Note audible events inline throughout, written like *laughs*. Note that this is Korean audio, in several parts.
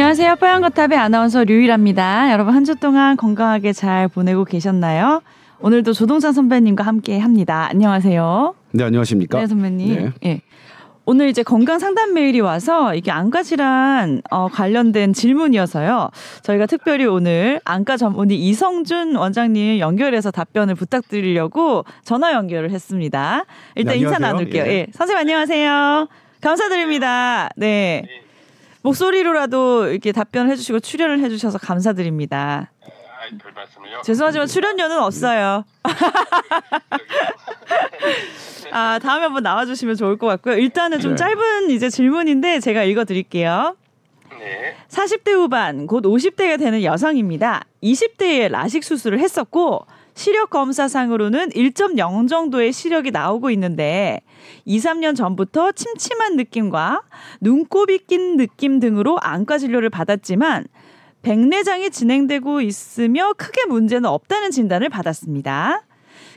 안녕하세요. 뽀얀거탑의 아나운서 류일합니다. 여러분 한 주 동안 건강하게 잘 보내고 계셨나요? 오늘도 조동찬 선배님과 함께 합니다. 안녕하세요. 네, 안녕하십니까? 네, 선배님. 네. 예. 오늘 이제 건강 상담 메일이 와서 이게 안과 질환 어, 관련된 질문이어서요. 저희가 특별히 오늘 안과 전문의 이성준 원장님 연결해서 답변을 부탁드리려고 전화 연결을 했습니다. 일단 네, 인사 나눌게요. 예. 예. 선생님 안녕하세요. 감사드립니다. 네. 목소리로라도 이렇게 답변을 해주시고 출연을 해주셔서 감사드립니다. 아이, 별 말씀을요. 죄송하지만 출연료는 없어요. 아 다음에 한번 나와주시면 좋을 것 같고요. 일단은 좀 네. 짧은 이제 질문인데 제가 읽어드릴게요. 네. 40대 후반 곧 50대가 되는 여성입니다. 20대에 라식 수술을 했었고 시력 검사상으로는 1.0 정도의 시력이 나오고 있는데 2, 3년 전부터 침침한 느낌과 눈곱이 낀 느낌 등으로 안과 진료를 받았지만 백내장이 진행되고 있으며 크게 문제는 없다는 진단을 받았습니다.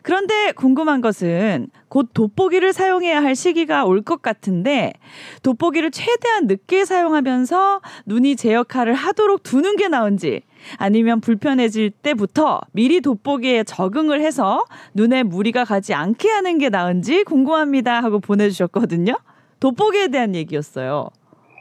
그런데 궁금한 것은 곧 돋보기를 사용해야 할 시기가 올 것 같은데 돋보기를 최대한 늦게 사용하면서 눈이 제 역할을 하도록 두는 게 나은지 아니면 불편해질 때부터 미리 돋보기에 적응을 해서 눈에 무리가 가지 않게 하는 게 나은지 궁금합니다 하고 보내주셨거든요. 돋보기에 대한 얘기였어요.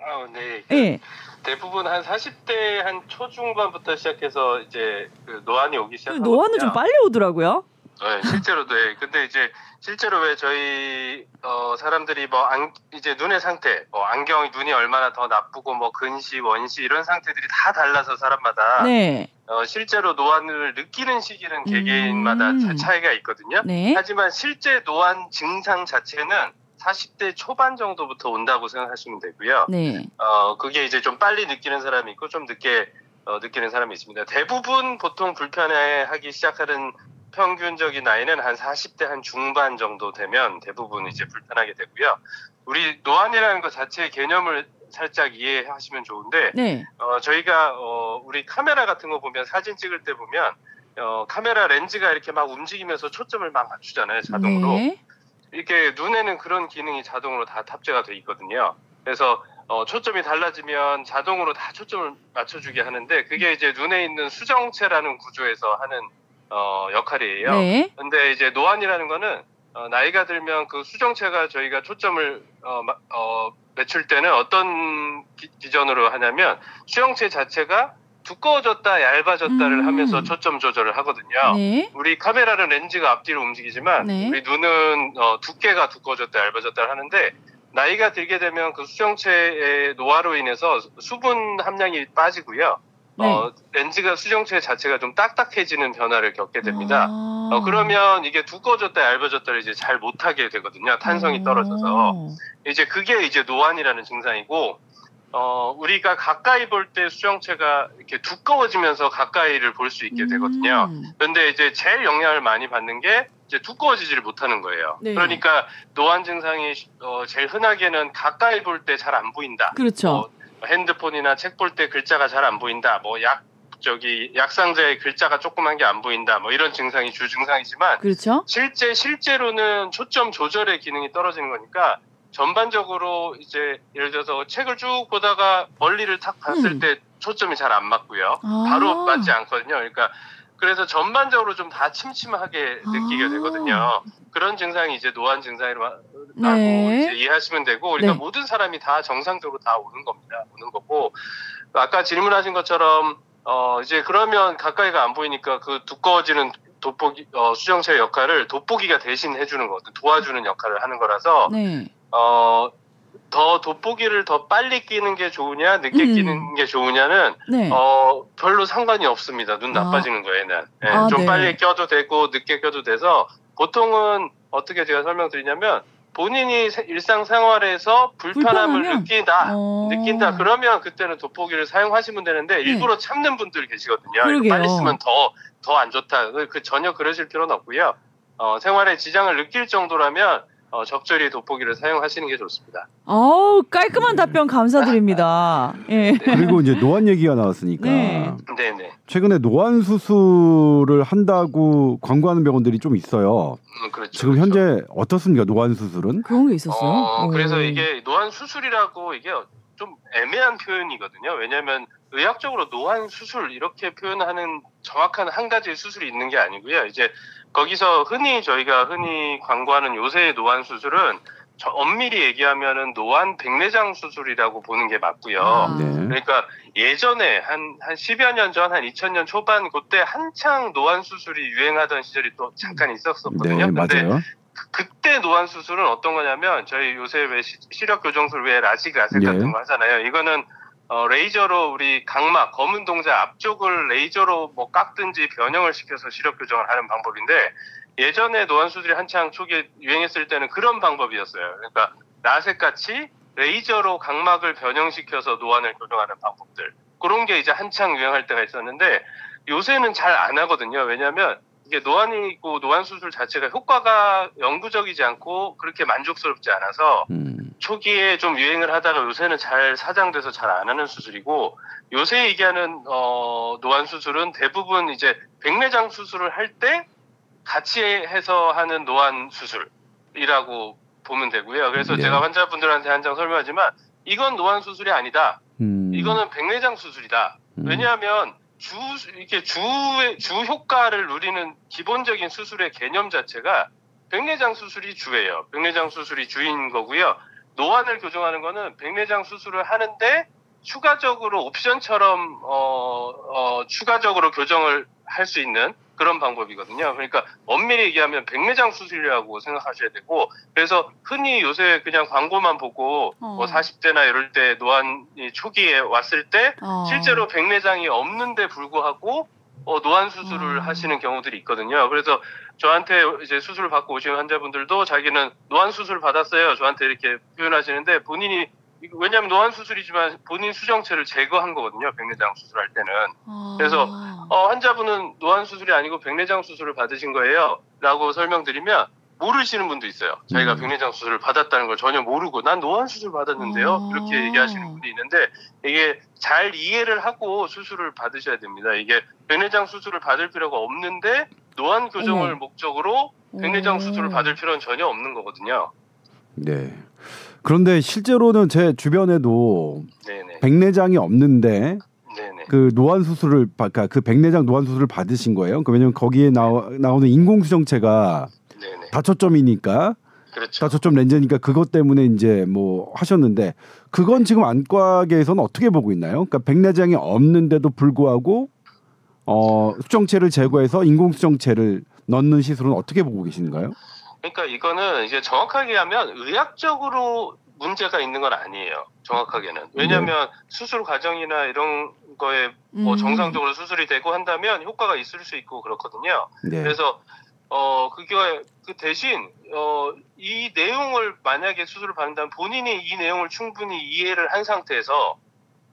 아, 네. 그 예. 대부분 한 40대 한 초중반부터 시작해서 이제 그 노안이 오기 시작하거든요. 노안은 좀 빨리 오더라고요. 네, 실제로 네. 근데 이제 실제로 왜 저희 어 사람들이 뭐 안, 이제 눈의 상태, 뭐 안경이 눈이 얼마나 더 나쁘고 뭐 근시, 원시 이런 상태들이 다 달라서 사람마다 네. 어 실제로 노안을 느끼는 시기는 개개인마다 음. 차- 차이가 있거든요. 네. 하지만 실제 노안 증상 자체는 40대 초반 정도부터 온다고 생각하시면 되고요. 네. 어, 그게 이제 좀 빨리 느끼는 사람이 있고 좀 늦게 어, 느끼는 사람이 있습니다. 대부분 보통 불편해하기 시작하는 평균적인 나이는 한 40대 한 중반 정도 되면 대부분 이제 불편하게 되고요. 우리 노안이라는 것 자체의 개념을 살짝 이해하시면 좋은데 네. 어, 저희가 어, 우리 카메라 같은 거 보면 사진 찍을 때 보면 어, 카메라 렌즈가 이렇게 막 움직이면서 초점을 막 맞추잖아요 자동으로. 네. 이렇게 눈에는 그런 기능이 자동으로 다 탑재가 돼 있거든요. 그래서 어, 초점이 달라지면 자동으로 다 초점을 맞춰주게 하는데 그게 이제 눈에 있는 수정체라는 구조에서 하는 어, 역할이에요. 네. 근데 이제 노안이라는 거는 어, 나이가 들면 그 수정체가 저희가 초점을 어, 마- 어, 맞출 때는 어떤 기, 준으로 하냐면 수정체 자체가 두꺼워졌다 얇아졌다를 음. 하면서 초점 조절을 하거든요. 네. 우리 카메라는 렌즈가 앞뒤로 움직이지만 네. 우리 눈은 어, 두께가 두꺼워졌다 얇아졌다 하는데 나이가 들게 되면 그 수정체의 노화로 인해서 수분 함량이 빠지고요. 네. 어, 렌즈가 수정체 자체가 좀 딱딱해지는 변화를 겪게 됩니다. 아. 어, 그러면 이게 두꺼워졌다 얇아졌다를 이제 잘 못하게 되거든요. 탄성이 떨어져서. 어. 이제 그게 이제 노안이라는 증상이고, 어, 우리가 가까이 볼 때 수정체가 이렇게 두꺼워지면서 가까이를 볼 수 있게 되거든요. 음. 그런데 이제 제일 영향을 많이 받는 게 이제 두꺼워지지를 못하는 거예요. 네. 그러니까 노안 증상이 어, 제일 흔하게는 가까이 볼 때 잘 안 보인다. 그렇죠. 어, 핸드폰이나 책 볼 때 글자가 잘 안 보인다. 뭐 약 저기 약상자의 글자가 조그만 게 안 보인다. 뭐 이런 증상이 주 증상이지만 그렇죠. 실제 실제로는 초점 조절의 기능이 떨어지는 거니까 전반적으로 이제 예를 들어서 책을 쭉 보다가 멀리를 탁 봤을 음. 때 초점이 잘 안 맞고요. 아. 바로 맞지 않거든요. 그러니까 그래서 전반적으로 좀 다 침침하게 느끼게 아. 되거든요. 그런 증상이 이제 노안 증상이라고 네. 이해하시면 되고 그러니까 네. 모든 사람이 다 정상적으로 다 오는 겁니다. 오는 거고 아까 질문하신 것처럼 어 이제 그러면 가까이가 안 보이니까 그 두꺼워지는 돋보기 어, 수정체 역할을 돋보기가 대신 해주는 거거든 도와주는 역할을 하는 거라서 네. 어. 더 돋보기를 더 빨리 끼는 게 좋으냐 늦게 음. 끼는 게 좋으냐는 네. 어 별로 상관이 없습니다. 눈 아. 나빠지는 거에는 예, 아, 좀 네. 빨리 껴도 되고 늦게 껴도 돼서 보통은 어떻게 제가 설명드리냐면 본인이 세- 일상생활에서 불편함을 불편하면? 느낀다 어. 느낀다 그러면 그때는 돋보기를 사용하시면 되는데 일부러 참는 분들 계시거든요. 네. 그러게요. 빨리 쓰면 더 더 안 좋다. 그- 그 전혀 그러실 필요는 없고요. 어, 생활에 지장을 느낄 정도라면 어, 적절히 돋보기를 사용하시는 게 좋습니다. 어우 깔끔한 답변 감사드립니다. 예. 그리고 이제 노안 얘기가 나왔으니까 네. 네네. 최근에 노안 수술을 한다고 광고하는 병원들이 좀 있어요. 음, 그렇죠. 지금 그렇죠. 현재 어떻습니까 노안 수술은? 그런 게 있었어요. 어, 오. 그래서 이게 노안 수술이라고 이게 좀 애매한 표현이거든요. 왜냐하면 의학적으로 노안 수술 이렇게 표현하는 정확한 한 가지의 수술이 있는 게 아니고요. 이제 거기서 흔히 저희가 흔히 광고하는 요새의 노안 수술은 저 엄밀히 얘기하면은 노안 백내장 수술이라고 보는 게 맞고요. 아. 네. 그러니까 예전에 한, 한 10여 년 전, 한 2000년 초반, 그때 한창 노안 수술이 유행하던 시절이 또 잠깐 있었었거든요. 네, 근데 맞아요. 그- 그때 노안 수술은 어떤 거냐면 저희 요새 왜 시- 시력 교정술 외에 라식 라섹 예. 같은 거 하잖아요. 이거는 어, 레이저로 우리 각막 검은 동자 앞쪽을 레이저로 뭐 깎든지 변형을 시켜서 시력 교정을 하는 방법인데 예전에 노안 수술이 한창 초기에 유행했을 때는 그런 방법이었어요. 그러니까 라섹 같이 레이저로 각막을 변형시켜서 노안을 교정하는 방법들 그런 게 이제 한창 유행할 때가 있었는데 요새는 잘 안 하거든요. 왜냐하면 이게 노안이고 노안 수술 자체가 효과가 영구적이지 않고 그렇게 만족스럽지 않아서 음. 초기에 좀 유행을 하다가 요새는 잘 사장돼서 잘 안 하는 수술이고 요새 얘기하는 어, 노안 수술은 대부분 이제 백내장 수술을 할 때 같이 해서 하는 노안 수술이라고 보면 되고요. 그래서 네. 제가 환자분들한테 항상 설명하지만 이건 노안 수술이 아니다. 음. 이거는 백내장 수술이다. 음. 왜냐하면 주 이렇게 주의 주 효과를 누리는 기본적인 수술의 개념 자체가 백내장 수술이 주예요. 백내장 수술이 주인 거고요. 노안을 교정하는 거는 백내장 수술을 하는데 추가적으로 옵션처럼 어, 어, 추가적으로 교정을 할 수 있는 그런 방법이거든요. 그러니까 엄밀히 얘기하면 백내장 수술이라고 생각하셔야 되고 그래서 흔히 요새 그냥 광고만 보고 어. 뭐 40대나 이럴 때 노안이 초기에 왔을 때 어. 실제로 백내장이 없는데 불구하고 어, 노안 수술을 어. 하시는 경우들이 있거든요. 그래서 저한테 이제 수술 을 받고 오시는 환자분들도 자기는 노안 수술 받았어요. 저한테 이렇게 표현하시는데 본인이 왜냐하면 노안 수술이지만 본인 수정체를 제거한 거거든요. 백내장 수술할 때는. 어. 그래서 어, 환자분은 노안 수술이 아니고 백내장 수술을 받으신 거예요. 라고 설명드리면 모르시는 분도 있어요. 자기가 음. 백내장 수술을 받았다는 걸 전혀 모르고 난 노안 수술 받았는데요. 어. 그렇게 얘기하시는 분이 있는데 이게 잘 이해를 하고 수술을 받으셔야 됩니다. 이게 백내장 수술을 받을 필요가 없는데 노안 교정을 어머. 목적으로 백내장 오. 수술을 받을 필요는 전혀 없는 거거든요. 네. 그런데 실제로는 제 주변에도 네네. 백내장이 없는데 네네. 그 노안 수술을 받- 그러니까 그 백내장 노안 수술을 받으신 거예요. 그 왜냐면 거기에 나오, 나오는 인공 수정체가 네네. 다초점이니까 그렇죠. 다초점 렌즈니까 그것 때문에 이제 뭐 하셨는데 그건 지금 안과계에서는 어떻게 보고 있나요? 그러니까 백내장이 없는데도 불구하고 어 수정체를 제거해서 인공 수정체를 넣는 시술은 어떻게 보고 계신가요? 그러니까 이거는 이제 정확하게 하면 의학적으로 문제가 있는 건 아니에요. 정확하게는. 왜냐하면 수술 과정이나 이런 거에 뭐 음. 정상적으로 수술이 되고 한다면 효과가 있을 수 있고 그렇거든요. 네. 그래서 어 그게 그 대신 어 이 내용을 만약에 수술을 받는다면 본인이 이 내용을 충분히 이해를 한 상태에서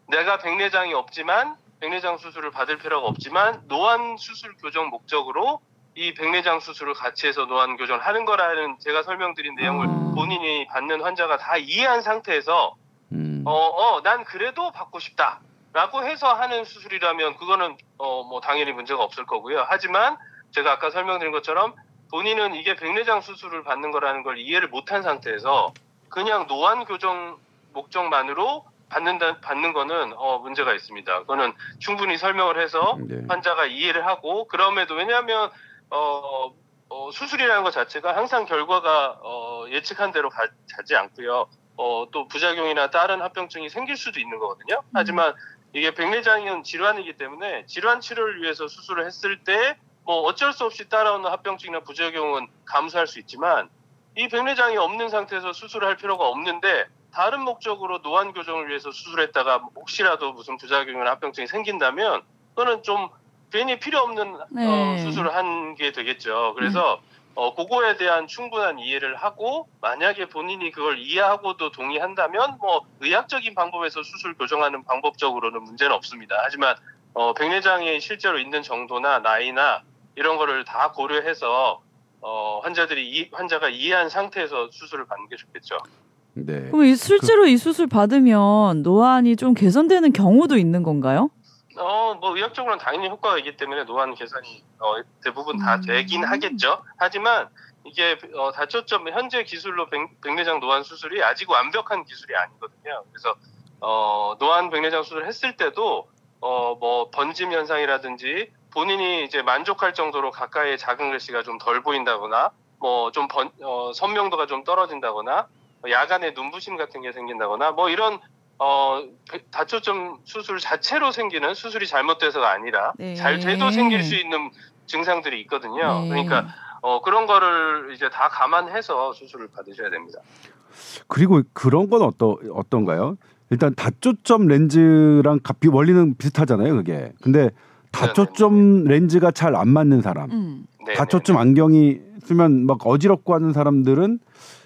내가 백내장이 없지만 백내장 수술을 받을 필요가 없지만 노안 수술 교정 목적으로 이 백내장 수술을 같이 해서 노안 교정을 하는 거라는 제가 설명드린 내용을 어. 본인이 받는 환자가 다 이해한 상태에서 음. 어, 어, 난 그래도 받고 싶다. 라고 해서 하는 수술이라면 그거는 어, 뭐 당연히 문제가 없을 거고요. 하지만 제가 아까 설명드린 것처럼 본인은 이게 백내장 수술을 받는 거라는 걸 이해를 못한 상태에서 그냥 노안 교정 목적만으로 받는다, 받는 거는 어, 문제가 있습니다. 그거는 충분히 설명을 해서 네. 환자가 이해를 하고 그럼에도 왜냐하면 어, 어, 수술이라는 것 자체가 항상 결과가 어, 예측한 대로 가, 지 않고요. 어, 또 부작용이나 다른 합병증이 생길 수도 있는 거거든요. 하지만 이게 백내장은 질환이기 때문에 질환 치료를 위해서 수술을 했을 때 뭐 어쩔 수 없이 따라오는 합병증이나 부작용은 감수할 수 있지만 이 백내장이 없는 상태에서 수술을 할 필요가 없는데 다른 목적으로 노안 교정을 위해서 수술했다가 혹시라도 무슨 부작용이나 합병증이 생긴다면 그거는 좀 괜히 필요 없는 네. 어, 수술을 한 게 되겠죠. 그래서 어, 그거에 대한 충분한 이해를 하고 만약에 본인이 그걸 이해하고도 동의한다면 뭐 의학적인 방법에서 수술 교정하는 방법적으로는 문제는 없습니다. 하지만 어, 백내장이 실제로 있는 정도나 나이나 이런 거를 다 고려해서 어, 환자들이 이, 환자가 이해한 상태에서 수술을 받는 게 좋겠죠. 네. 그럼 이 실제로 이 수술 받으면 노안이 좀 개선되는 경우도 있는 건가요? 어, 뭐 의학적으로는 당연히 효과가 있기 때문에 노안 개선이 어, 대부분 다 음. 되긴 하겠죠. 하지만 이게 어, 다초점 현재 기술로 백, 백내장 노안 수술이 아직 완벽한 기술이 아니거든요. 그래서 어, 노안 백내장 수술을 했을 때도 어, 뭐 번짐 현상이라든지 본인이 이제 만족할 정도로 가까이에 작은 글씨가 좀 덜 보인다거나 뭐좀 어, 선명도가 좀 떨어진다거나 야간에 눈부심 같은 게 생긴다거나 뭐 이런 어, 다초점 수술 자체로 생기는 수술이 잘못돼서가 아니라 네. 잘 돼도 생길 수 있는 증상들이 있거든요. 네. 그러니까 어, 그런 거를 이제 다 감안해서 수술을 받으셔야 됩니다. 그리고 그런 건 어떠 어떤가요? 일단 다초점 렌즈랑 값이 원리는 비슷하잖아요, 그게. 근데 다초점 렌즈가 잘 안 맞는 사람, 음. 네, 다초점 안경이 쓰면 막 어지럽고 하는 사람들은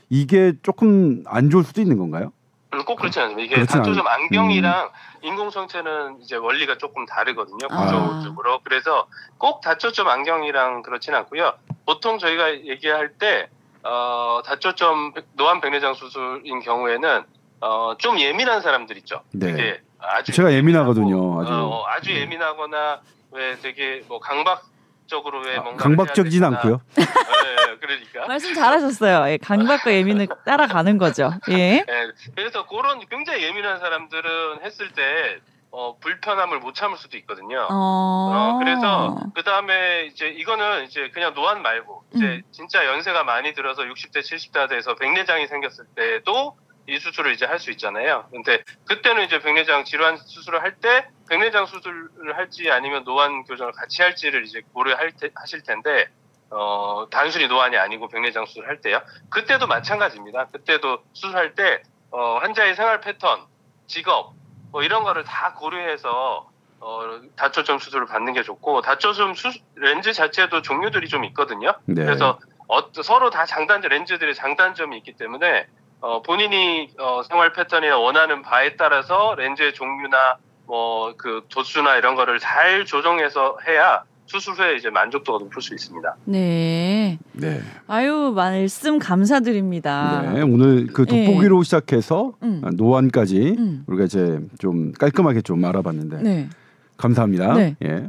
이게 조금 안 좋을 수도 있는 건가요? 음, 꼭 그렇지 않습니다. 이게 그렇진 다초점 않- 안경이랑 인공성체는 이제 원리가 조금 다르거든요. 아. 구조적으로. 그래서 꼭 다초점 안경이랑 그렇진 않고요. 보통 저희가 얘기할 때 어, 다초점 노안 백내장 수술인 경우에는 어, 좀 예민한 사람들 있죠. 네. 아주 제가 예민하거든요, 예민하고, 아주. 어, 아주 예민하거나 왜 되게 뭐 강박적으로 왜 아, 뭔가 강박적이진 않고요. 네, *laughs* 그러니까 말씀 잘하셨어요. 예, 강박과 예민을 따라가는 거죠. 예. 예, 그래서 그런 굉장히 예민한 사람들은 했을 때 어, 불편함을 못 참을 수도 있거든요. 어. 어, 그래서 그 다음에 이제 이거는 이제 그냥 노안 말고 이제 음. 진짜 연세가 많이 들어서 60대 70대 돼서 백내장이 생겼을 때도 이 수술을 이제 할 수 있잖아요. 근데 그때는 이제 백내장 질환 수술을 할 때 백내장 수술을 할지 아니면 노안 교정을 같이 할지를 이제 고려할 테, 하실 텐데 어, 단순히 노안이 아니고 백내장 수술을 할 때요. 그때도 마찬가지입니다. 그때도 수술할 때 어, 환자의 생활 패턴, 직업 뭐 이런 거를 다 고려해서 어, 다초점 수술을 받는 게 좋고 다초점 수 렌즈 자체도 종류들이 좀 있거든요. 네. 그래서 어, 서로 다 장단점 렌즈들의 장단점이 있기 때문에 어, 본인이 어, 생활 패턴이나 원하는 바에 따라서 렌즈의 종류나 뭐 그 도수나 이런 거를 잘 조정해서 해야 수술 후에 이제 만족도가 높을 수 있습니다. 네. 네. 아유 말씀 감사드립니다. 네. 오늘 그 돋보기로 시작해서 음. 노안까지 음. 우리가 이제 좀 깔끔하게 좀 알아봤는데 네. 감사합니다. 네. 예.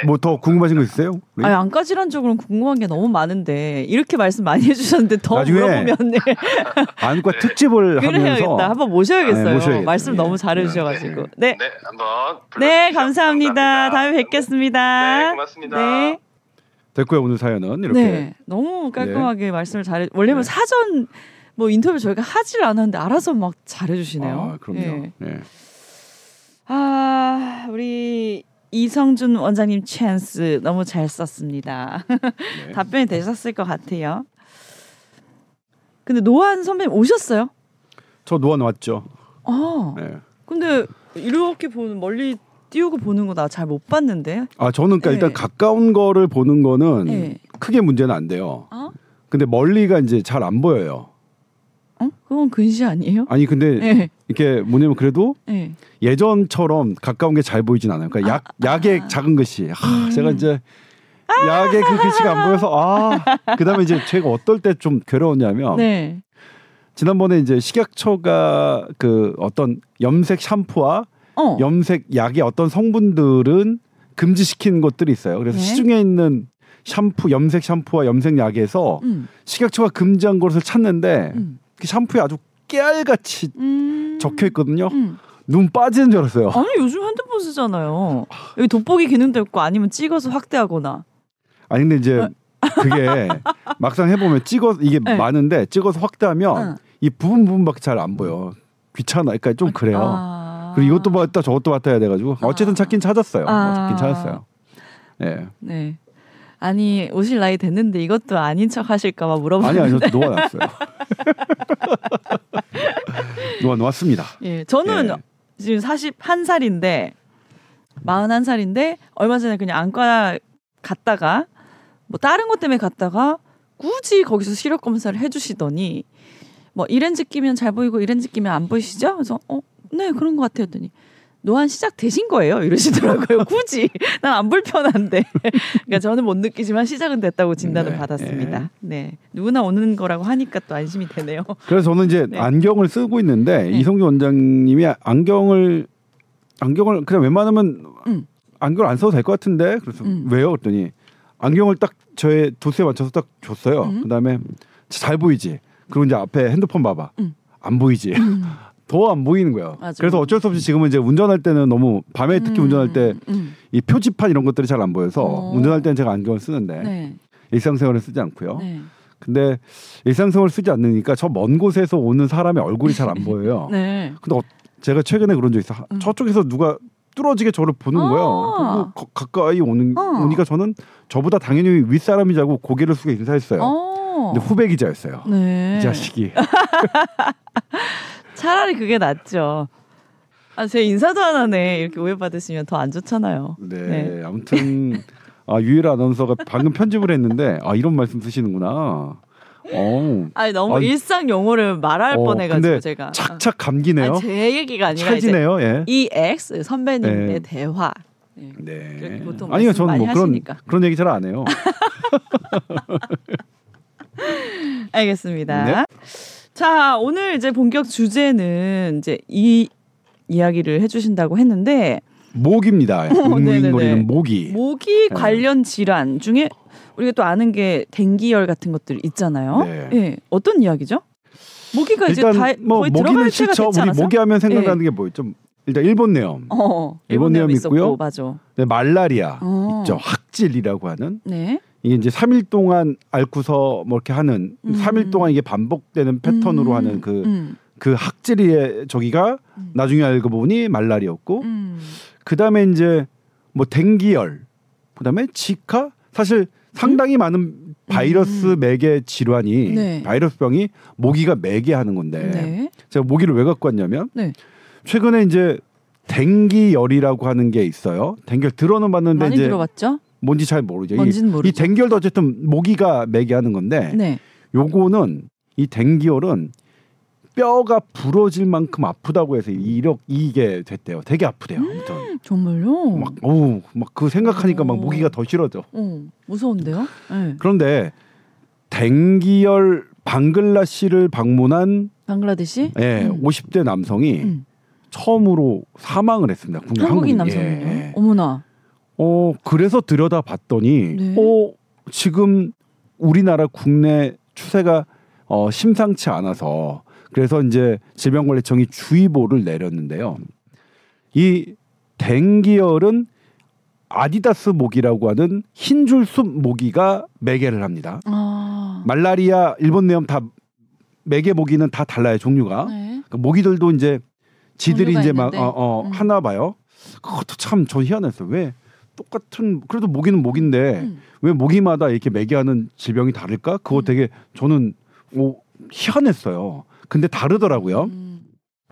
네. 뭐더 궁금하신 거 있으세요? 우리? 아니 안과 질환적으로는 궁금한 게 너무 많은데 이렇게 말씀 많이 해주셨는데 더 나중에 물어보면 네. *laughs* 안과 네. 특집을 하면서. 한번 모셔야겠어요. 네, 모셔야겠다. 말씀 예. 너무 잘해주셔가지고. 네. 네, 한번 네, 불러주시죠. 감사합니다. 다음에 뵙겠습니다. 네, 고맙습니다. 네. 됐고요. 오늘 사연은 이렇게 네. 너무 깔끔하게 말씀을 잘해. 원래는 네. 사전 뭐 인터뷰 저희가 하질 않았는데 알아서 막 잘해주시네요. 아, 그럼요. 예. 네. 아, 우리 이성준 원장님 찬스 너무 잘 썼습니다. 네. *laughs* 답변이 되셨을 것 같아요. 근데 노안 선배님 오셨어요? 저 노안 왔죠. 어. 네. 근데 이렇게 보는 멀리 띄우고 보는 거 나 잘 못 봤는데. 아 저는 그러니까 네. 일단 가까운 거를 보는 거는 네. 크게 문제는 안 돼요. 어? 근데 멀리가 이제 잘 안 보여요. 어? 그건 근시 아니에요? 아니 근데 네. 이렇게 뭐냐면 그래도 네. 예전처럼 가까운 게 잘 보이진 않아요. 그러니까 약 약의 아. 작은 글씨. 하, 음. 제가 이제 약의 그 글씨가 안 보여서 아 그다음에 이제 제가 어떨 때 좀 괴로웠냐면 네. 지난번에 이제 식약처가 그 어떤 염색 샴푸와 어. 염색 약의 어떤 성분들은 금지시킨 것들이 있어요. 그래서 네. 시중에 있는 샴푸, 염색 샴푸와 염색 약에서 음. 식약처가 금지한 것을 찾는데 음. 그 샴푸에 아주 깨알같이 음. 적혀 있거든요. 음. 눈 빠지는 줄 알았어요. 아니 요즘 핸드폰 쓰잖아요. 여기 돋보기 기능도 있고 아니면 찍어서 확대하거나. 아니 근데 이제 그게 *laughs* 막상 해보면 찍어 이게 네. 많은데 찍어서 확대하면 응. 이 부분 부분밖에 잘 안 보여. 귀찮아. 그러니까 좀 그래요. 아. 그리고 이것도 봤다 저것도 봤다 해야 돼가지고 어쨌든 찾긴 찾았어요. 아. 어, 찾긴 찾았어요. 네. 네. 아니 오실 나이 됐는데 이것도 아닌 척 하실까봐 물어보는데. 아니 아니 저 놓아놨어요. 놓아 *laughs* 놓았습니다. 예, 저는 예. 지금 41살인데 41살인데 얼마 전에 그냥 안과 갔다가 뭐 다른 것 때문에 갔다가 굳이 거기서 시력 검사를 해주시더니 뭐 이렌즈 끼면 잘 보이고 이렌즈 끼면 안 보이시죠? 그래서 어, 네 그런 것 같아요. 했더니 노안 시작 되신 거예요? 이러시더라고요. *laughs* 굳이 난 안 불편한데. 그러니까 저는 못 느끼지만 시작은 됐다고 진단을 네, 받았습니다. 네. 누구나 오는 거라고 하니까 또 안심이 되네요. 그래서 저는 이제 네. 안경을 쓰고 있는데 네. 이성규 원장님이 안경을 안경을 그냥 웬만하면 음. 안경을 안 써도 될 것 같은데 그래서 음. 왜요? 그랬더니 안경을 딱 저의 도수에 맞춰서 딱 줬어요. 음. 그다음에 잘 보이지. 그리고 이제 앞에 핸드폰 봐봐. 음. 안 보이지. *laughs* 음. 더안 보이는 거예요. 맞아. 그래서 어쩔 수 없이 지금은 이제 운전할 때는 너무 밤에 특히 음, 운전할 때 음. 이 표지판 이런 것들이 잘 안 보여서 어. 운전할 때는 제가 안경을 쓰는데 네. 일상생활에 쓰지 않고요. 네. 근데 일상생활 쓰지 않으니까 저 먼 곳에서 오는 사람의 얼굴이 잘 안 보여요. *laughs* 네. 근데 어, 제가 최근에 그런 적 있어. 요 음. 저쪽에서 누가 뚫어지게 저를 보는 어. 거예요. 거- 가까이 오는 어. 오니까 저는 저보다 당연히 윗 사람이 자고 고개를 숙여 인사했어요. 어. 근데 후배 기자였어요. 네. 이 자식이. *laughs* 차라리 그게 낫죠. 아, 제 인사도 안 하네. 이렇게 오해받으시면 더 안 좋잖아요. 네, 네. 아무튼 아, 유일 아나운서가 방금 편집을 했는데 아 이런 말씀 쓰시는구나. 어, 아니 너무 아니, 일상 용어를 말할 어, 뻔해가지고 제가 착착 감기네요. 아니, 제 얘기가 아니라 찰지네요. 예. EX 선배님의 네. 대화. 네. 네. 그렇게 보통 아니요, 저는 뭐 그런 하시니까. 그런 얘기 잘 안 해요. *laughs* 알겠습니다. 네. 자, 오늘 이제 본격 주제는 이제 이 이야기를 해주신다고 했는데 모기입니다. 뭉뭉거리는 모기. 모기 네. 관련 질환 중에 우리가 또 아는 게 댕기열 같은 것들 있잖아요. 네. 예, 어떤 이야기죠? 모기가 이제 일단 다뭐 거의 모기는 싫죠. 우리? 모기하면 생각나는 게 뭐였죠? 일단 일본 내염, 어, 일본 내염 있었고, 있고요. 맞아. 네, 말라리아 어. 있죠. 학질이라고 하는 네. 이게 이제 3일 동안 앓고서 뭐 이렇게 하는 음. 3일 동안 이게 반복되는 패턴으로 음, 하는 그 음, 그 학질의 저기가 음. 나중에 알고 보니 말라리였고 음. 그다음에 이제 뭐 댕기열 그다음에 지카 사실 상당히 많은 바이러스 음. 매개 질환이 네. 바이러스 병이 모기가 매개하는 건데 네. 제가 모기를 왜 갖고 왔냐면 네. 최근에 이제 댕기열이라고 하는 게 있어요. 댕기열 들어는 봤는데 많이 이제 들어봤죠? 뭔지 잘 모르죠. 이, 뭔지는 모르죠. 이 댕기열도 어쨌든 모기가 매개하는 건데 네. 요거는 이 댕기열은 뼈가 부러질 만큼 아프다고 해서 이력 이게 됐대요. 되게 아프대요. 아무튼 정말요? 막 어우 막그 생각하니까 막 오. 모기가 더 싫어져. 어, 무서운데요? 네. 그런데 댕기열 방글라시를 방문한 방글라데시? 예, 음. 50대 남성이 음. 처음으로 사망을 했습니다. 국내 한국인 한국인. 남성이요? 예. 어머나. 어 그래서 들여다 봤더니 네. 어 지금 우리나라 국내 추세가 어 심상치 않아서 그래서 이제 질병관리청이 주의보를 내렸는데요. 이 댕기열은 아디다스 모기라고 하는 흰줄숲 모기가 매개를 합니다. 아. 말라리아, 일본 내염 다 매개 모기는 다 달라요 종류가. 네. 그 모기들도 이제 지들이 이제 막. 어, 어, 음. 하나 봐요. 그것도 참저 희한했어요. 왜 똑같은 그래도 모기는 모기인데 음. 왜 모기마다 이렇게 매개하는 질병이 다를까? 그거 음. 되게 저는 오, 희한했어요. 근데 다르더라고요. 음.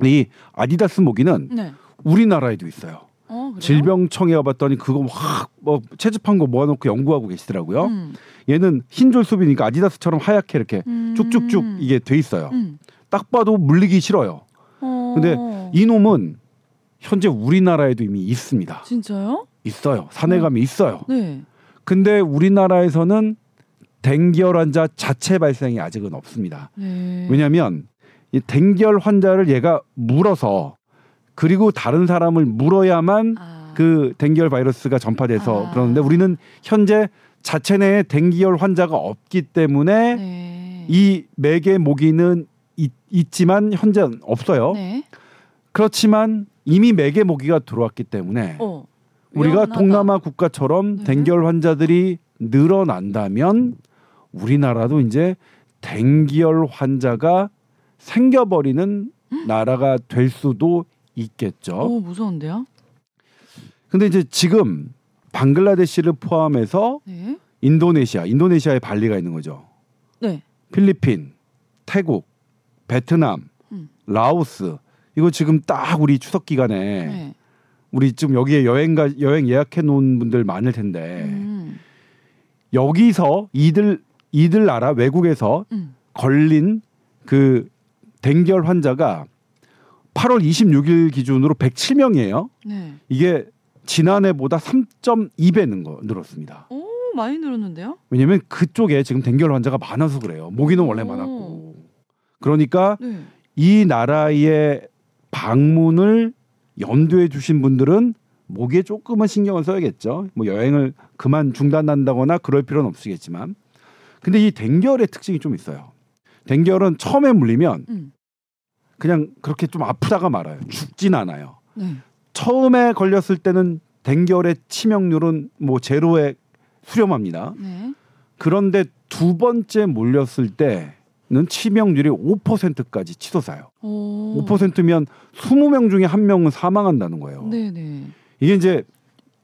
이 아디다스 모기는 네. 우리나라에도 있어요. 어? 질병청에 가봤더니 그거 확뭐 채집한 거 모아놓고 연구하고 계시더라고요. 음. 얘는 흰줄숲이니까 아디다스처럼 하얗게 이렇게 음. 쭉쭉쭉 이게 돼 있어요. 음. 딱 봐도 물리기 싫어요. 어. 근데 이 놈은 현재 우리나라에도 이미 있습니다. 진짜요? 있어요. 사내감이 있어요. 네. 근데 우리나라에서는 댕기열 환자 자체 발생이 아직은 없습니다. 네. 왜냐하면 이 댕기열 환자를 얘가 물어서 그리고 다른 사람을 물어야만 아. 그 댕기열 바이러스가 전파돼서 아. 그러는데 우리는 현재 자체 내에 댕기열 환자가 없기 때문에 네. 이 매개 모기는 있, 있지만 현재 는 없어요. 네. 그렇지만 이미 매개 모기가 들어왔기 때문에 어. 우리가 위험하다. 동남아 국가처럼 네. 댕기열 환자들이 늘어난다면 우리나라도 이제 댕기열 환자가 생겨버리는 나라가 될 수도 있겠죠. 오 무서운데요? 근데 이제 지금 방글라데시를 포함해서 네. 인도네시아, 인도네시아에 발리가 있는 거죠. 네. 필리핀, 태국, 베트남, 음. 라오스 이거 지금 딱 우리 추석 기간에 네. 우리 지금 여기에 여행가 여행 예약해 놓은 분들 많을 텐데 음. 여기서 이들 이들 나라 외국에서 음. 걸린 그 댕결 환자가 8월 26일 기준으로 107명이에요. 네. 이게 지난해보다 3.2배 는 거 늘었습니다. 오 많이 늘었는데요? 왜냐면 그쪽에 지금 댕결 환자가 많아서 그래요. 모기는 원래 오. 많았고. 그러니까 네. 이 나라의 방문을 염두에 두신 분들은 모기에 조금은 신경을 써야겠죠. 뭐 여행을 그만 중단한다거나 그럴 필요는 없으겠지만. 근데 이 댕결의 특징이 좀 있어요. 댕결은 처음에 물리면 음. 그냥 그렇게 좀 아프다가 말아요. 죽진 않아요. 네. 처음에 걸렸을 때는 댕결의 치명률은 뭐 제로에 수렴합니다. 네. 그런데 두 번째 몰렸을 때 는 치명률이 5%까지 치솟아요. 오. 5%면 20명 중에 한 명은 사망한다는 거예요. 네네. 이게 이제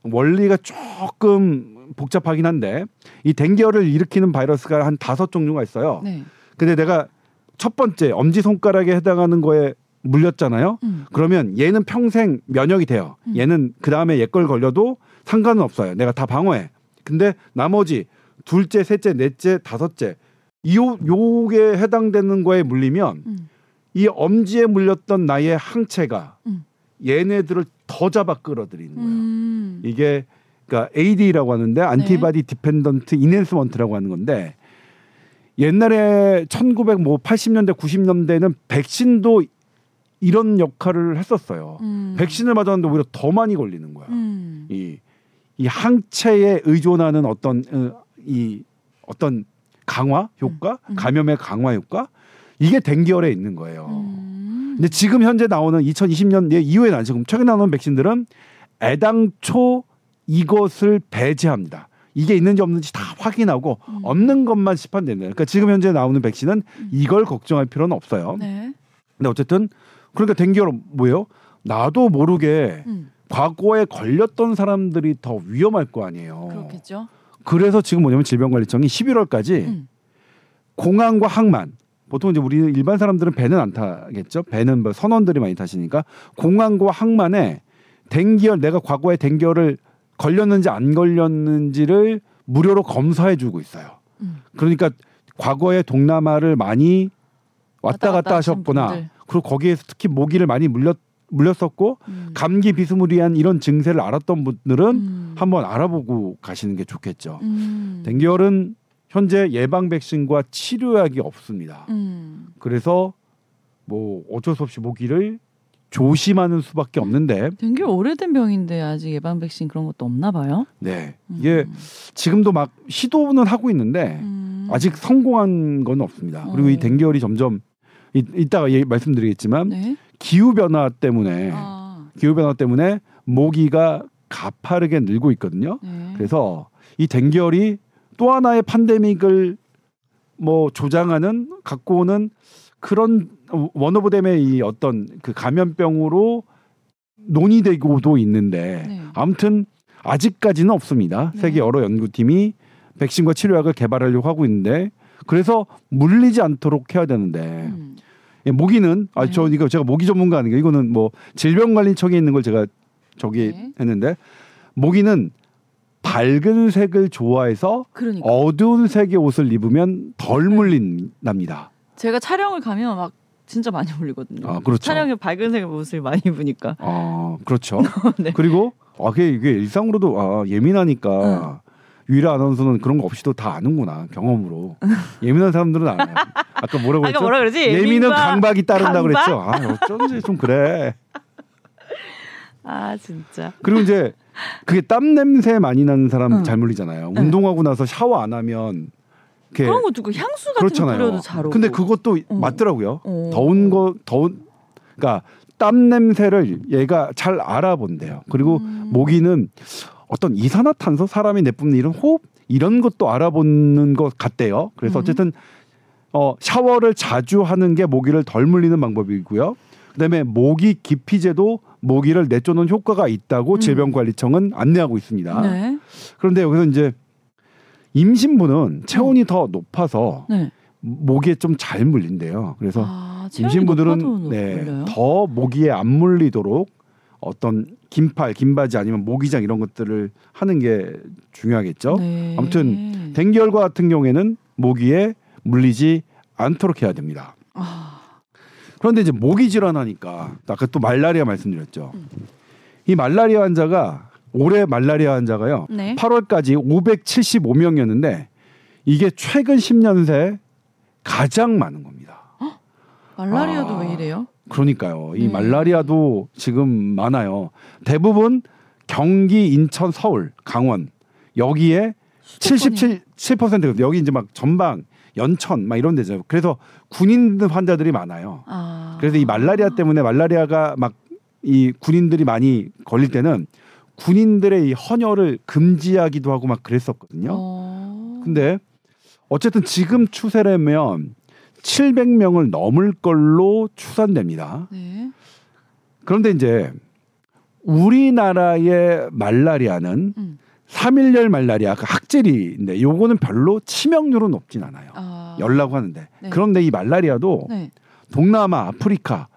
원리가 조금 복잡하긴 한데 이 댕결을 일으키는 바이러스가 한 다섯 종류가 있어요. 네. 근데 내가 첫 번째 엄지 손가락에 해당하는 거에 물렸잖아요. 음. 그러면 얘는 평생 면역이 돼요. 음. 얘는 그 다음에 얘 걸 걸려도 상관은 없어요. 내가 다 방어해. 근데 나머지 둘째, 셋째, 넷째, 다섯째 요 요게 해당되는 거에 물리면 음. 이 엄지에 물렸던 나의 항체가 음. 얘네들을 더 잡아 끌어들이는 거예요. 음. 이게 그러니까 ADE라고 하는데 antibody dependent enhancement라고 하는 건데 옛날에 1980년대 90년대는 백신도 이런 역할을 했었어요. 음. 백신을 맞았는데 오히려 더 많이 걸리는 거야. 음. 이, 이 항체에 의존하는 어떤 어, 이 어떤 강화 효과, 음. 감염의 강화 효과 이게 댕기열에 있는 거예요. 음. 근데 지금 현재 나오는 2020년 이후에 나 지금 최근에 나오는 백신들은 애당초 이것을 배제합니다. 이게 있는지 없는지 다 확인하고 음. 없는 것만 시판된다. 그러니까 지금 현재 나오는 백신은 이걸 걱정할 필요는 없어요. 네. 근데 어쨌든 그러니까 댕기열 뭐예요? 나도 모르게 음. 과거에 걸렸던 사람들이 더 위험할 거 아니에요. 그렇겠죠. 그래서 지금 뭐냐면 질병관리청이 11월까지 음. 공항과 항만 보통 이제 우리 일반 사람들은 배는 안 타겠죠. 배는 뭐 선원들이 많이 타시니까 공항과 항만에 댕기열 내가 과거에 댕기열을 걸렸는지 안 걸렸는지를 무료로 검사해 주고 있어요. 음. 그러니까 과거에 동남아를 많이 왔다 왔다 갔다 갔다 하신 하셨거나 분들. 그리고 거기에서 특히 모기를 많이 물렸 물렸었고 음. 감기 비스무리한 이런 증세를 알았던 분들은 음. 한번 알아보고 가시는 게 좋겠죠. 음. 댕기열은 현재 예방 백신과 치료약이 없습니다. 음. 그래서 뭐 어쩔 수 없이 모기를 조심하는 수밖에 없는데 되게 오래된 병인데 아직 예방 백신 그런 것도 없나 봐요. 네 음. 이게 지금도 막 시도는 하고 있는데 음. 아직 성공한 건 없습니다. 그리고 이 어. 댕기열이 점점 이, 이따가 얘기, 말씀드리겠지만 네. 기후 변화 때문에 아. 기후 변화 때문에 모기가 가파르게 늘고 있거든요. 네. 그래서 이 댕기열이 또 하나의 팬데믹을 뭐 조장하는 갖고 오는 그런 원오브댐의 이 어떤 그 감염병으로 논의되고도 있는데 네. 아무튼 아직까지는 없습니다. 네. 세계 여러 연구팀이 백신과 치료약을 개발하려고 하고 있는데 그래서 물리지 않도록 해야 되는데 음. 예, 모기는 네. 아저 이거 제가 모기 전문가 아닌가 이거는 뭐 질병관리청에 있는 걸 제가 저기 네. 했는데 모기는 밝은 색을 좋아해서 그러니까 어두운 색의 옷을 입으면 덜 네. 물린답니다. 제가 촬영을 가면 막 진짜 많이 물리거든요. 아 그렇죠. 촬영에 밝은색 옷을 많이 입으니까. 아 그렇죠. *laughs* 네. 그리고 아 그게 이게 일상으로도 아 예민하니까 유일한 아나운서는 그런 거 없이도 다 아는구나 경험으로 예민한 사람들은 알아요. 아까 뭐라고 아까? 뭐라 그러지? 예민은 강박이 따른다 강박? 그랬죠. 아 어쩐지 좀 그래. *laughs* 아 진짜. 그리고 이제 그게 땀 냄새 많이 나는 사람 응. 잘 물리잖아요. 네. 운동하고 나서 샤워 안 하면 그런 거 두고 향수 같은 거 그렇잖아요. 뿌려도 잘 오고. 근데 그것도 어. 맞더라고요. 어. 더운 거 더운 그러니까 땀 냄새를 얘가 잘 알아본대요. 그리고 음. 모기는 어떤 이산화탄소 사람이 내뿜는 이런 호흡 이런 것도 알아보는 것 같대요. 그래서 음. 어쨌든 어 샤워를 자주 하는 게 모기를 덜 물리는 방법이고요. 그다음에 모기 기피제도 모기를 내쫓는 효과가 있다고 음. 질병관리청은 안내하고 있습니다. 네. 그런데 여기서 이제 임신부는 체온이 더 높아서 네. 모기에 좀 잘 물린대요. 그래서 아, 임신부들은 네? 더 모기에 안 물리도록 어떤 긴팔, 긴바지 아니면 모기장 이런 것들을 하는 게 중요하겠죠. 네. 아무튼 댕기열과 같은 경우에는 모기에 물리지 않도록 해야 됩니다. 아, 그런데 이제 모기 질환하니까 아까 또 말라리아 말씀드렸죠. 음. 이 말라리아 환자가 올해 말라리아 환자가요. 네. 8월까지 575명이었는데 이게 최근 10년 새 가장 많은 겁니다. 말라리아도 아. 왜 이래요? 그러니까요. 이 네. 말라리아도 지금 많아요. 대부분 경기, 인천, 서울, 강원 여기에 77 7% 여기 이제 막 전방 연천 막 이런 데죠. 그래서 군인 환자들이 많아요. 아. 그래서 이 말라리아 때문에 말라리아가 막 이 군인들이 많이 걸릴 때는 군인들의 이 헌혈을 금지하기도 하고 막 그랬었거든요. 어. 근데 어쨌든 지금 추세라면 700명을 넘을 걸로 추산됩니다. 네. 그런데 이제 우리나라의 말라리아는 음. 3일열 말라리아 그 학제리인데 요거는 별로 치명률은 높진 않아요. 아. 열라고 하는데 네. 그런데 이 말라리아도 네. 동남아, 아프리카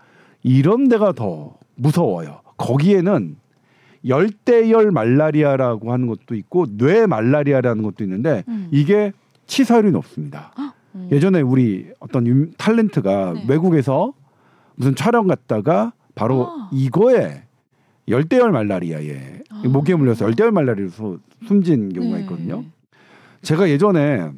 이런 데가 더 무서워요. 거기에는 열대열 말라리아라고 하는 것도 있고 뇌 말라리아라는 것도 있는데 음. 이게 치사율이 높습니다. 음. 예전에 우리 어떤 유- 탤런트가 네. 외국에서 무슨 촬영 갔다가 바로 아. 이거에 열대열 말라리아에 아. 목에 물려서 열대열 말라리아로 소- 숨진 경우가 네. 있거든요. 제가 예전에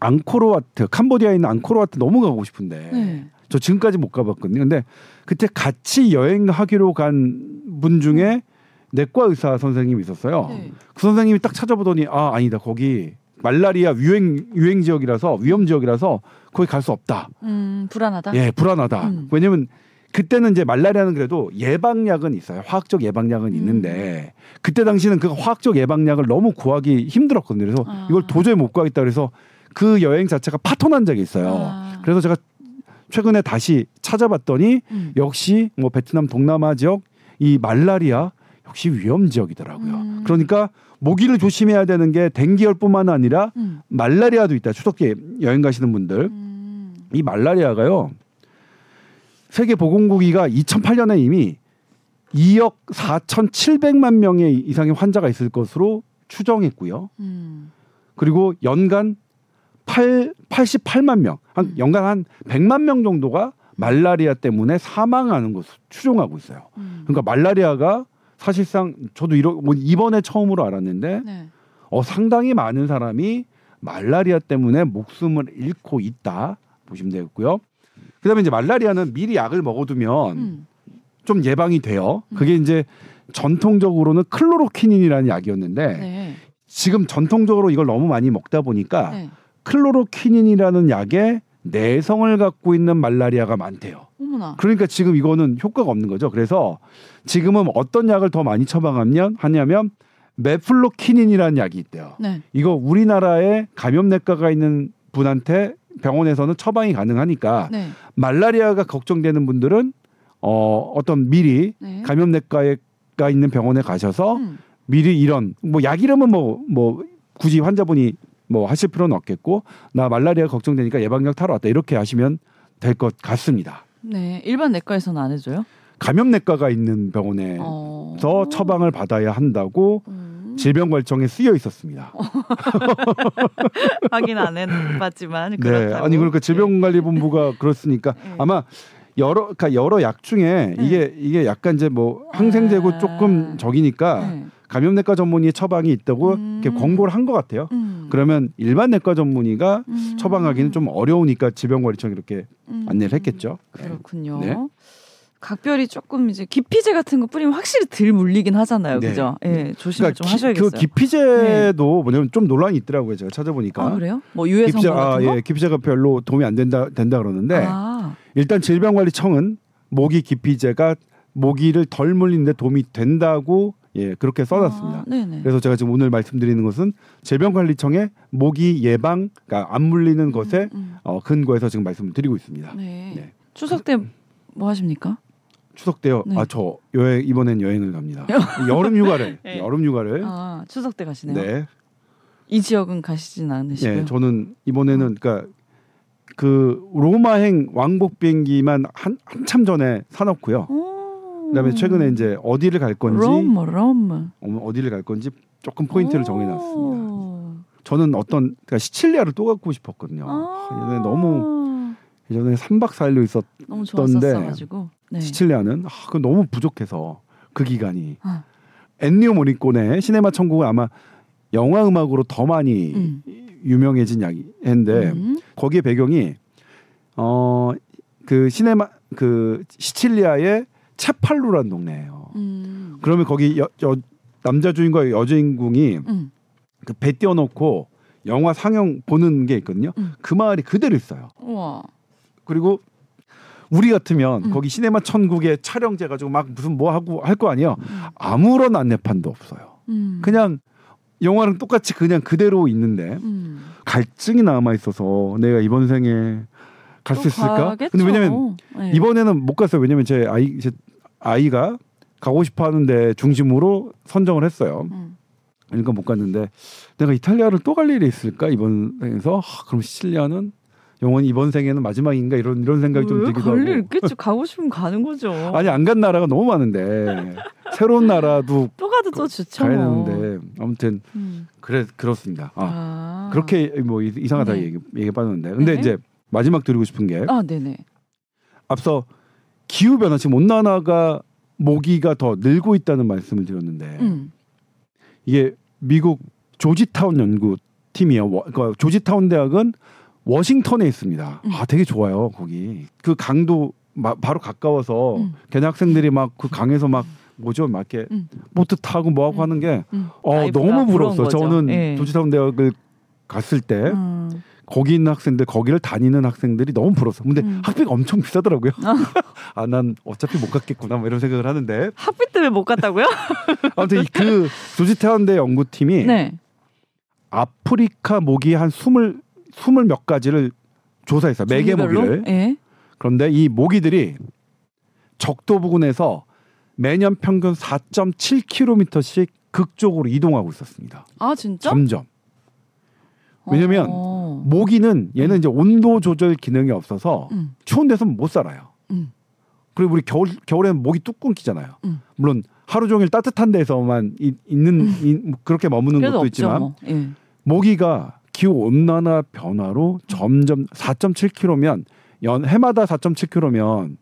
앙코르와트 캄보디아에 있는 앙코르와트 너무 가고 싶은데 네. 저 지금까지 못 가봤거든요. 근데 그때 같이 여행하기로 간 분 중에 내과 의사 선생님이 있었어요. 네. 그 선생님이 딱 찾아보더니 아 아니다 거기 말라리아 유행 유행 지역이라서 위험 지역이라서 거기 갈 수 없다. 음, 불안하다. 예 불안하다. 음. 왜냐면 그때는 이제 말라리아는 그래도 예방약은 있어요. 화학적 예방약은 음. 있는데 그때 당시는 그 화학적 예방약을 너무 구하기 힘들었거든요. 그래서 아. 이걸 도저히 못 구하겠다 그래서 그 여행 자체가 파토난 적이 있어요. 아. 그래서 제가 최근에 다시 찾아봤더니 음. 역시 뭐 베트남 동남아 지역 이 말라리아 역시 위험 지역이더라고요. 음. 그러니까 모기를 조심해야 되는 게 댕기열뿐만 아니라 음. 말라리아도 있다. 추석기에 여행 가시는 분들 음. 이 말라리아가요. 세계 보건국이가 2008년에 이미 2억 4,700만 명의 이상의 환자가 있을 것으로 추정했고요. 음. 그리고 연간 8, 88만 명, 한 연간 한 100만 명 정도가 말라리아 때문에 사망하는 것으로 추정하고 있어요. 음. 그러니까 말라리아가 사실상 저도 이러, 뭐 이번에 처음으로 알았는데 네. 어, 상당히 많은 사람이 말라리아 때문에 목숨을 잃고 있다 보시면 되겠고요. 그다음에 이제 말라리아는 미리 약을 먹어두면 음. 좀 예방이 돼요. 그게 이제 전통적으로는 클로로퀴닌이라는 약이었는데 네. 지금 전통적으로 이걸 너무 많이 먹다 보니까 네. 클로로퀴닌이라는 약에 내성을 갖고 있는 말라리아가 많대요. 어머나. 그러니까 지금 이거는 효과가 없는 거죠. 그래서 지금은 어떤 약을 더 많이 처방하면 하냐면 메플로키닌이라는 약이 있대요. 네. 이거 우리나라에 감염내과가 있는 분한테 병원에서는 처방이 가능하니까 네. 말라리아가 걱정되는 분들은 어 어떤 미리 네. 감염내과가 있는 병원에 가셔서 음. 미리 이런 뭐 약 이름은 뭐뭐 굳이 환자분이 뭐 하실 필요는 없겠고 나 말라리아 걱정되니까 예방약 타러 왔다 이렇게 하시면 될 것 같습니다. 네. 일반 내과에서는 안 해줘요? 감염내과가 있는 병원에서 어. 처방을 받아야 한다고 음. 질병관리청에 쓰여 있었습니다. *laughs* 확인 안 해봤지만 네, 그렇다고. 아니 그러니까 질병관리본부가 그렇으니까 네. 아마 여러 그러니까 여러 약 중에 네. 이게 이게 약간 이제 뭐 항생제고 아. 조금 적이니까 네. 감염내과 전문의 처방이 있다고 음. 이렇게 권고를 한 것 같아요. 음. 그러면 일반 내과 전문의가 음. 처방하기는 좀 어려우니까 질병관리청이 이렇게 음. 안내를 했겠죠. 그렇군요. 네. 각별히 조금 이제 기피제 같은 거 뿌리면 확실히 덜 물리긴 하잖아요. 네. 그죠? 예, 조심을 좀 기- 하셔야겠어요. 그 기피제도 뭐냐면 좀 논란이 있더라고요. 제가 찾아보니까. 아, 그래요? 뭐 유해 성분 아, 같은 거? 예, 기피제가 별로 도움이 안 된다 된다 그러는데 아, 일단 질병관리청은 모기 기피제가 모기를 덜 물리는데 도움이 된다고 예 그렇게 써놨습니다. 아, 네네. 그래서 제가 지금 오늘 말씀드리는 것은 질병관리청의 모기 예방, 그러니까 안 물리는 것에 음, 어, 근거해서 지금 말씀을 드리고 있습니다. 음. 네. 네. 추석 때 뭐 하십니까? 추석 때요. 네. 아저 여행 이번엔 여행을 갑니다. *laughs* 여름 휴가를 네. 여름 휴가를 아, 추석 때 가시네요. 네. 이 지역은 가시진 않으시고요. 예, 저는 이번에는 그러니까 그 로마행 왕복 비행기만 한 한참 전에 사놓고요. 오. 그다음에 최근에 이제 어디를 갈 건지 롬, 롬. 어, 어디를 갈 건지 조금 포인트를 정해놨습니다. 오. 저는 어떤 그러니까 시칠리아를 또 가고 싶었거든요. 아. 예전에 너무 예전에 3박 4일로 있었 너무 있던데 좋았었어가지고. 네. 시칠리아는 아, 그 너무 부족해서 그 기간이 아. 엔니오 모리콘의 시네마 천국은 아마 영화 음악으로 더 많이 음. 유명해진 약인데 음. 거기에 배경이 어 그 시네마 그 시칠리아의 체팔루라는 동네예요. 음. 그러면 거기 여, 여- 남자 주인공과 여자 주인공이 음. 그배 띄워놓고 영화 상영 보는 게 있거든요. 음. 그 마을이 그대로 있어요. 우와. 그리고 우리 같으면 음. 거기 시네마 천국에 촬영돼 가지고 막 무슨 뭐 하고 할 거 아니에요. 음. 아무런 안내판도 없어요. 음. 그냥 영화랑 똑같이 그냥 그대로 있는데 음. 갈증이 남아 있어서 내가 이번 생에 갈수또 있을까? 가겠죠. 근데 왜냐면 네. 이번에는 못 갔어요. 왜냐면 제 아이 제 아이가 가고 싶어 하는데 중심으로 선정을 했어요. 음. 그러니까 못 갔는데 내가 이탈리아를 또 갈 일이 있을까 이번 생에서 하, 그럼 시칠리아는 영원히 이번 생에는 마지막인가 이런 이런 생각이 좀왜 들기도 하고 있겠죠. 가고 싶으면 가는 거죠. *laughs* 아니 안 간 나라가 너무 많은데 새로운 나라도 *laughs* 또 가도 또 좋죠. 가야 뭐. 되는데 아무튼 음. 그래 그렇습니다. 아, 아. 그렇게 뭐 이- 이상하다 네. 얘기 얘기 빠졌는데 근데 네. 이제 마지막 드리고 싶은 게 아, 네네. 앞서 기후 변화 지금 온난화가 모기가 더 늘고 있다는 말씀을 드렸는데 음. 이게 미국 조지타운 연구 팀이에요. 워- 그 조지타운 대학은 워싱턴에 있습니다. 음. 아 되게 좋아요 거기. 그 강도 마- 바로 가까워서 음. 걔네 학생들이 막 그 강에서 막 뭐죠 막 이렇게 음. 보트 타고 뭐 하고 음. 하는 게 음. 어, 너무. 거죠. 저는 예. 조지타운 대학을 갔을 때 음. 거기 있는 학생들 거기를 다니는 학생들이 너무 부러웠어요. 근데 음. 학비가 엄청 비싸더라고요. 아 *laughs* 난 어차피 못 갔겠구나 뭐 이런 생각을 하는데 학비 때문에 못 갔다고요? *laughs* 아무튼 이그 조지타운대 연구팀이 네. 아프리카 모기 한 스물 스물 몇 가지를 조사했어요. 매개? 모기를. 예. 그런데 이 모기들이 적도 부근에서 매년 평균 4.7km씩 극적으로 이동하고 있었습니다. 아 진짜? 점점. 왜냐면 어. 모기는 얘는 이제 온도 조절 기능이 없어서 음. 추운 데서 못 살아요. 음. 그리고 우리 겨울 겨울에는 모기 뚝 끊기잖아요. 음. 물론 하루 종일 따뜻한 데서만 이- 있는 이- 그렇게 머무는 것도 없죠. 있지만 뭐. 예. 모기가 기후 온난화 변화로 점점 4.7km면 연 해마다 4.7km면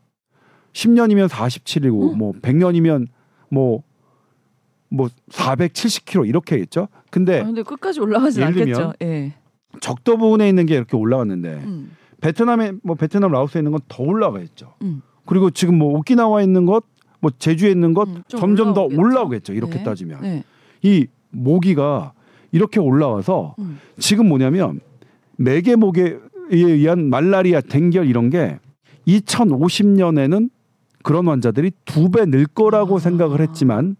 10년이면 47이고 음. 뭐 100년이면 뭐뭐 470km 이렇게겠죠. 근데 아, 근데 끝까지 올라가진 예를 않겠죠. 예. 적도 부분에 있는 게 이렇게 올라갔는데 음. 베트남에 뭐 베트남 라오스에 있는 건 더 올라가 있죠. 음. 그리고 지금 뭐 오키나와에 있는 것, 뭐 제주에 있는 것 음, 좀 점점 더 올라오겠죠. 올라오겠죠. 이렇게 네. 따지면 네. 이 모기가 이렇게 올라와서 음. 지금 뭐냐면 매개 모기에 의한 말라리아, 댕결 이런 게 2050년에는 그런 환자들이 두 배 늘 거라고 아. 생각을 했지만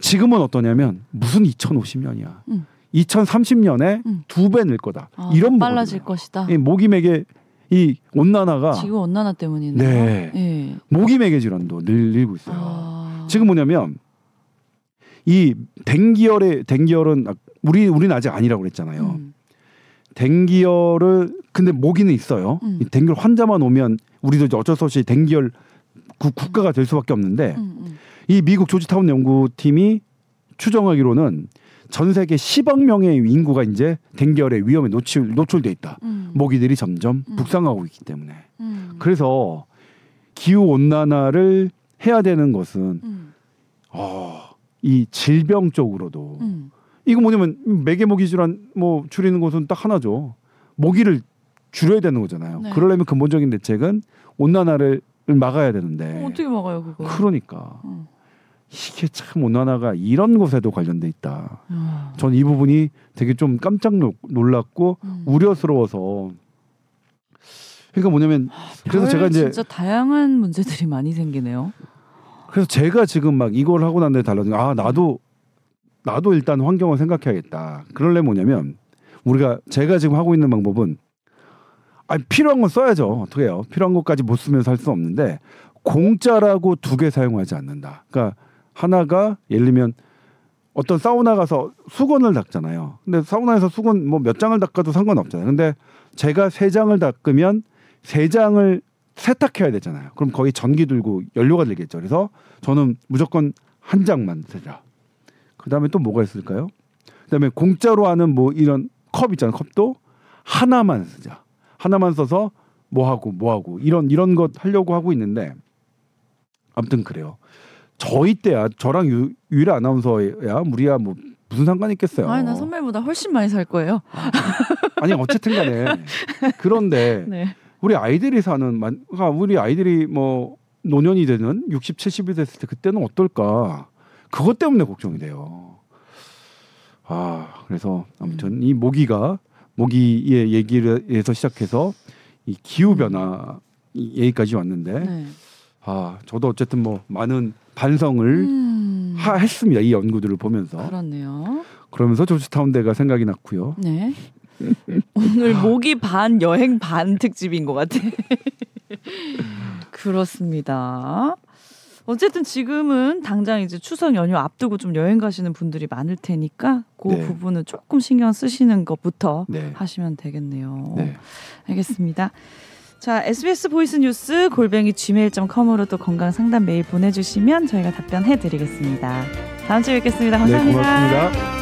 지금은 어떠냐면 무슨 2050년이야. 음. 2030년에 음. 두배 늘 거다. 아, 이런 빨라질 모기들이에요. 것이다. 이 모기맥의 이 온난화가 지금 온난화 때문이네요. 네. 예. 모기맥의 질환도 늘리고 있어요. 아. 지금 뭐냐면 이 댕기열의 댕기열은 아, 우리 우리는 아직 아니라고 그랬잖아요. 음. 댕기열을 근데 모기는 있어요. 음. 이 댕기열 환자만 오면 우리도 이제 어쩔 수 없이 댕기열 국, 국가가 될 수밖에 없는데 음, 음. 이 미국 조지타운 연구팀이 추정하기로는 전 세계 10억 명의 인구가 이제 댕기열의 위험에 노출 노출돼 있다. 음. 모기들이 점점 음. 북상하고 있기 때문에 음. 그래서 기후 온난화를 해야 되는 것은 음. 어, 이 질병 쪽으로도 음. 이거 뭐냐면 매개 모기 질환 뭐 줄이는 것은 딱 하나죠. 모기를 줄여야 되는 거잖아요. 네. 그러려면 근본적인 대책은 온난화를 막아야 되는데. 어, 어떻게 막아요 그거? 그러니까 어. 이게 참 온난화가 이런 것에도 관련돼 있다. 아. 전이 부분이 되게 좀 깜짝 놀- 놀랐고 음. 우려스러워서. 그러니까 뭐냐면 그래서 별 제가 이제 진짜 다양한 문제들이 많이 생기네요. 그래서 제가 지금 막 이걸 하고 난 다음에 달라진 아 나도 나도 일단 환경을 생각해야겠다. 그럴래 뭐냐면 우리가 제가 지금 하고 있는 방법은 아 필요한 건 써야죠. 어떻게 해요? 필요한 것까지 못 쓰면 살수 없는데 공짜라고 두 개 사용하지 않는다. 그러니까 하나가 예를 들면 어떤 사우나 가서 수건을 닦잖아요. 근데 사우나에서 수건 뭐 몇 장을 닦아도 상관없잖아요. 근데 제가 세 장을 닦으면 세 장을 세탁해야 되잖아요. 그럼 거의 전기 들고 연료가 들겠죠. 그래서 저는 무조건 한 장만 쓰자. 그다음에 또 뭐가 있을까요? 그다음에 공짜로 하는 뭐 이런 컵 있잖아요. 컵도 하나만 쓰자. 하나만 써서 뭐 하고 뭐 하고 이런 이런 것 하려고 하고 있는데 아무튼 그래요. 저희 때야 저랑 유, 유일한 아나운서야 우리야 뭐 무슨 상관 있겠어요. 아니 나 선배보다 훨씬 많이 살 거예요. 아니 어쨌든 간에 *laughs* 그런데 네. 우리 아이들이 사는 만- 그러니까 우리 아이들이 뭐 노년이 되는 60, 70이 됐을 때 그때는 어떨까? 그것 때문에 걱정이 돼요. 아 그래서 아무튼 이 모기가 모기의 얘기에서 시작해서 이 기후 변화 이 얘기까지 왔는데 네. 아 저도 어쨌든 뭐 많은 반성을 음, 하, 했습니다 이 연구들을 보면서 그렇네요. 그러면서 조지타운대가 생각이 났고요. 네. 오늘 모기 반 여행 반 특집인 것 같아. *laughs* 그렇습니다. 어쨌든 지금은 당장 이제 추석 연휴 앞두고 좀 여행 가시는 분들이 많을 테니까 그 네. 부분은 조금 신경 쓰시는 것부터 네. 하시면 되겠네요. 네. 알겠습니다. 자, SBS voice news 골뱅이 gmail.com으로 또 건강 상담 메일 보내주시면 저희가 답변해 드리겠습니다. 다음 주에 뵙겠습니다. 네, 감사합니다. 고맙습니다.